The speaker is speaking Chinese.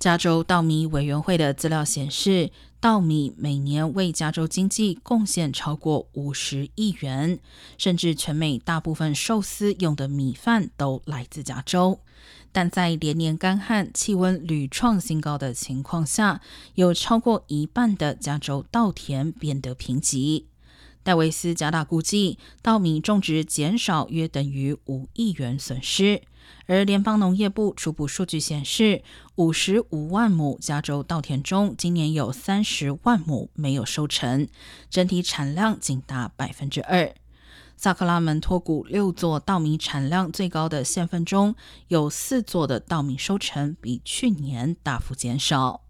加州稻米委员会的资料显示，稻米每年为加州经济贡献超过五十亿元，甚至全美大部分寿司用的米饭都来自加州。但在连年干旱、气温屡创新高的情况下，有超过一半的加州稻田变得贫瘠。戴维斯加大估计，稻米种植减少约等于五亿元损失。而联邦农业部初步数据显示，五十五万亩加州稻田中，今年有三十万亩没有收成，整体产量仅达百分之二。萨克拉门托谷六座稻米产量最高的县份中，有四座的稻米收成比去年大幅减少。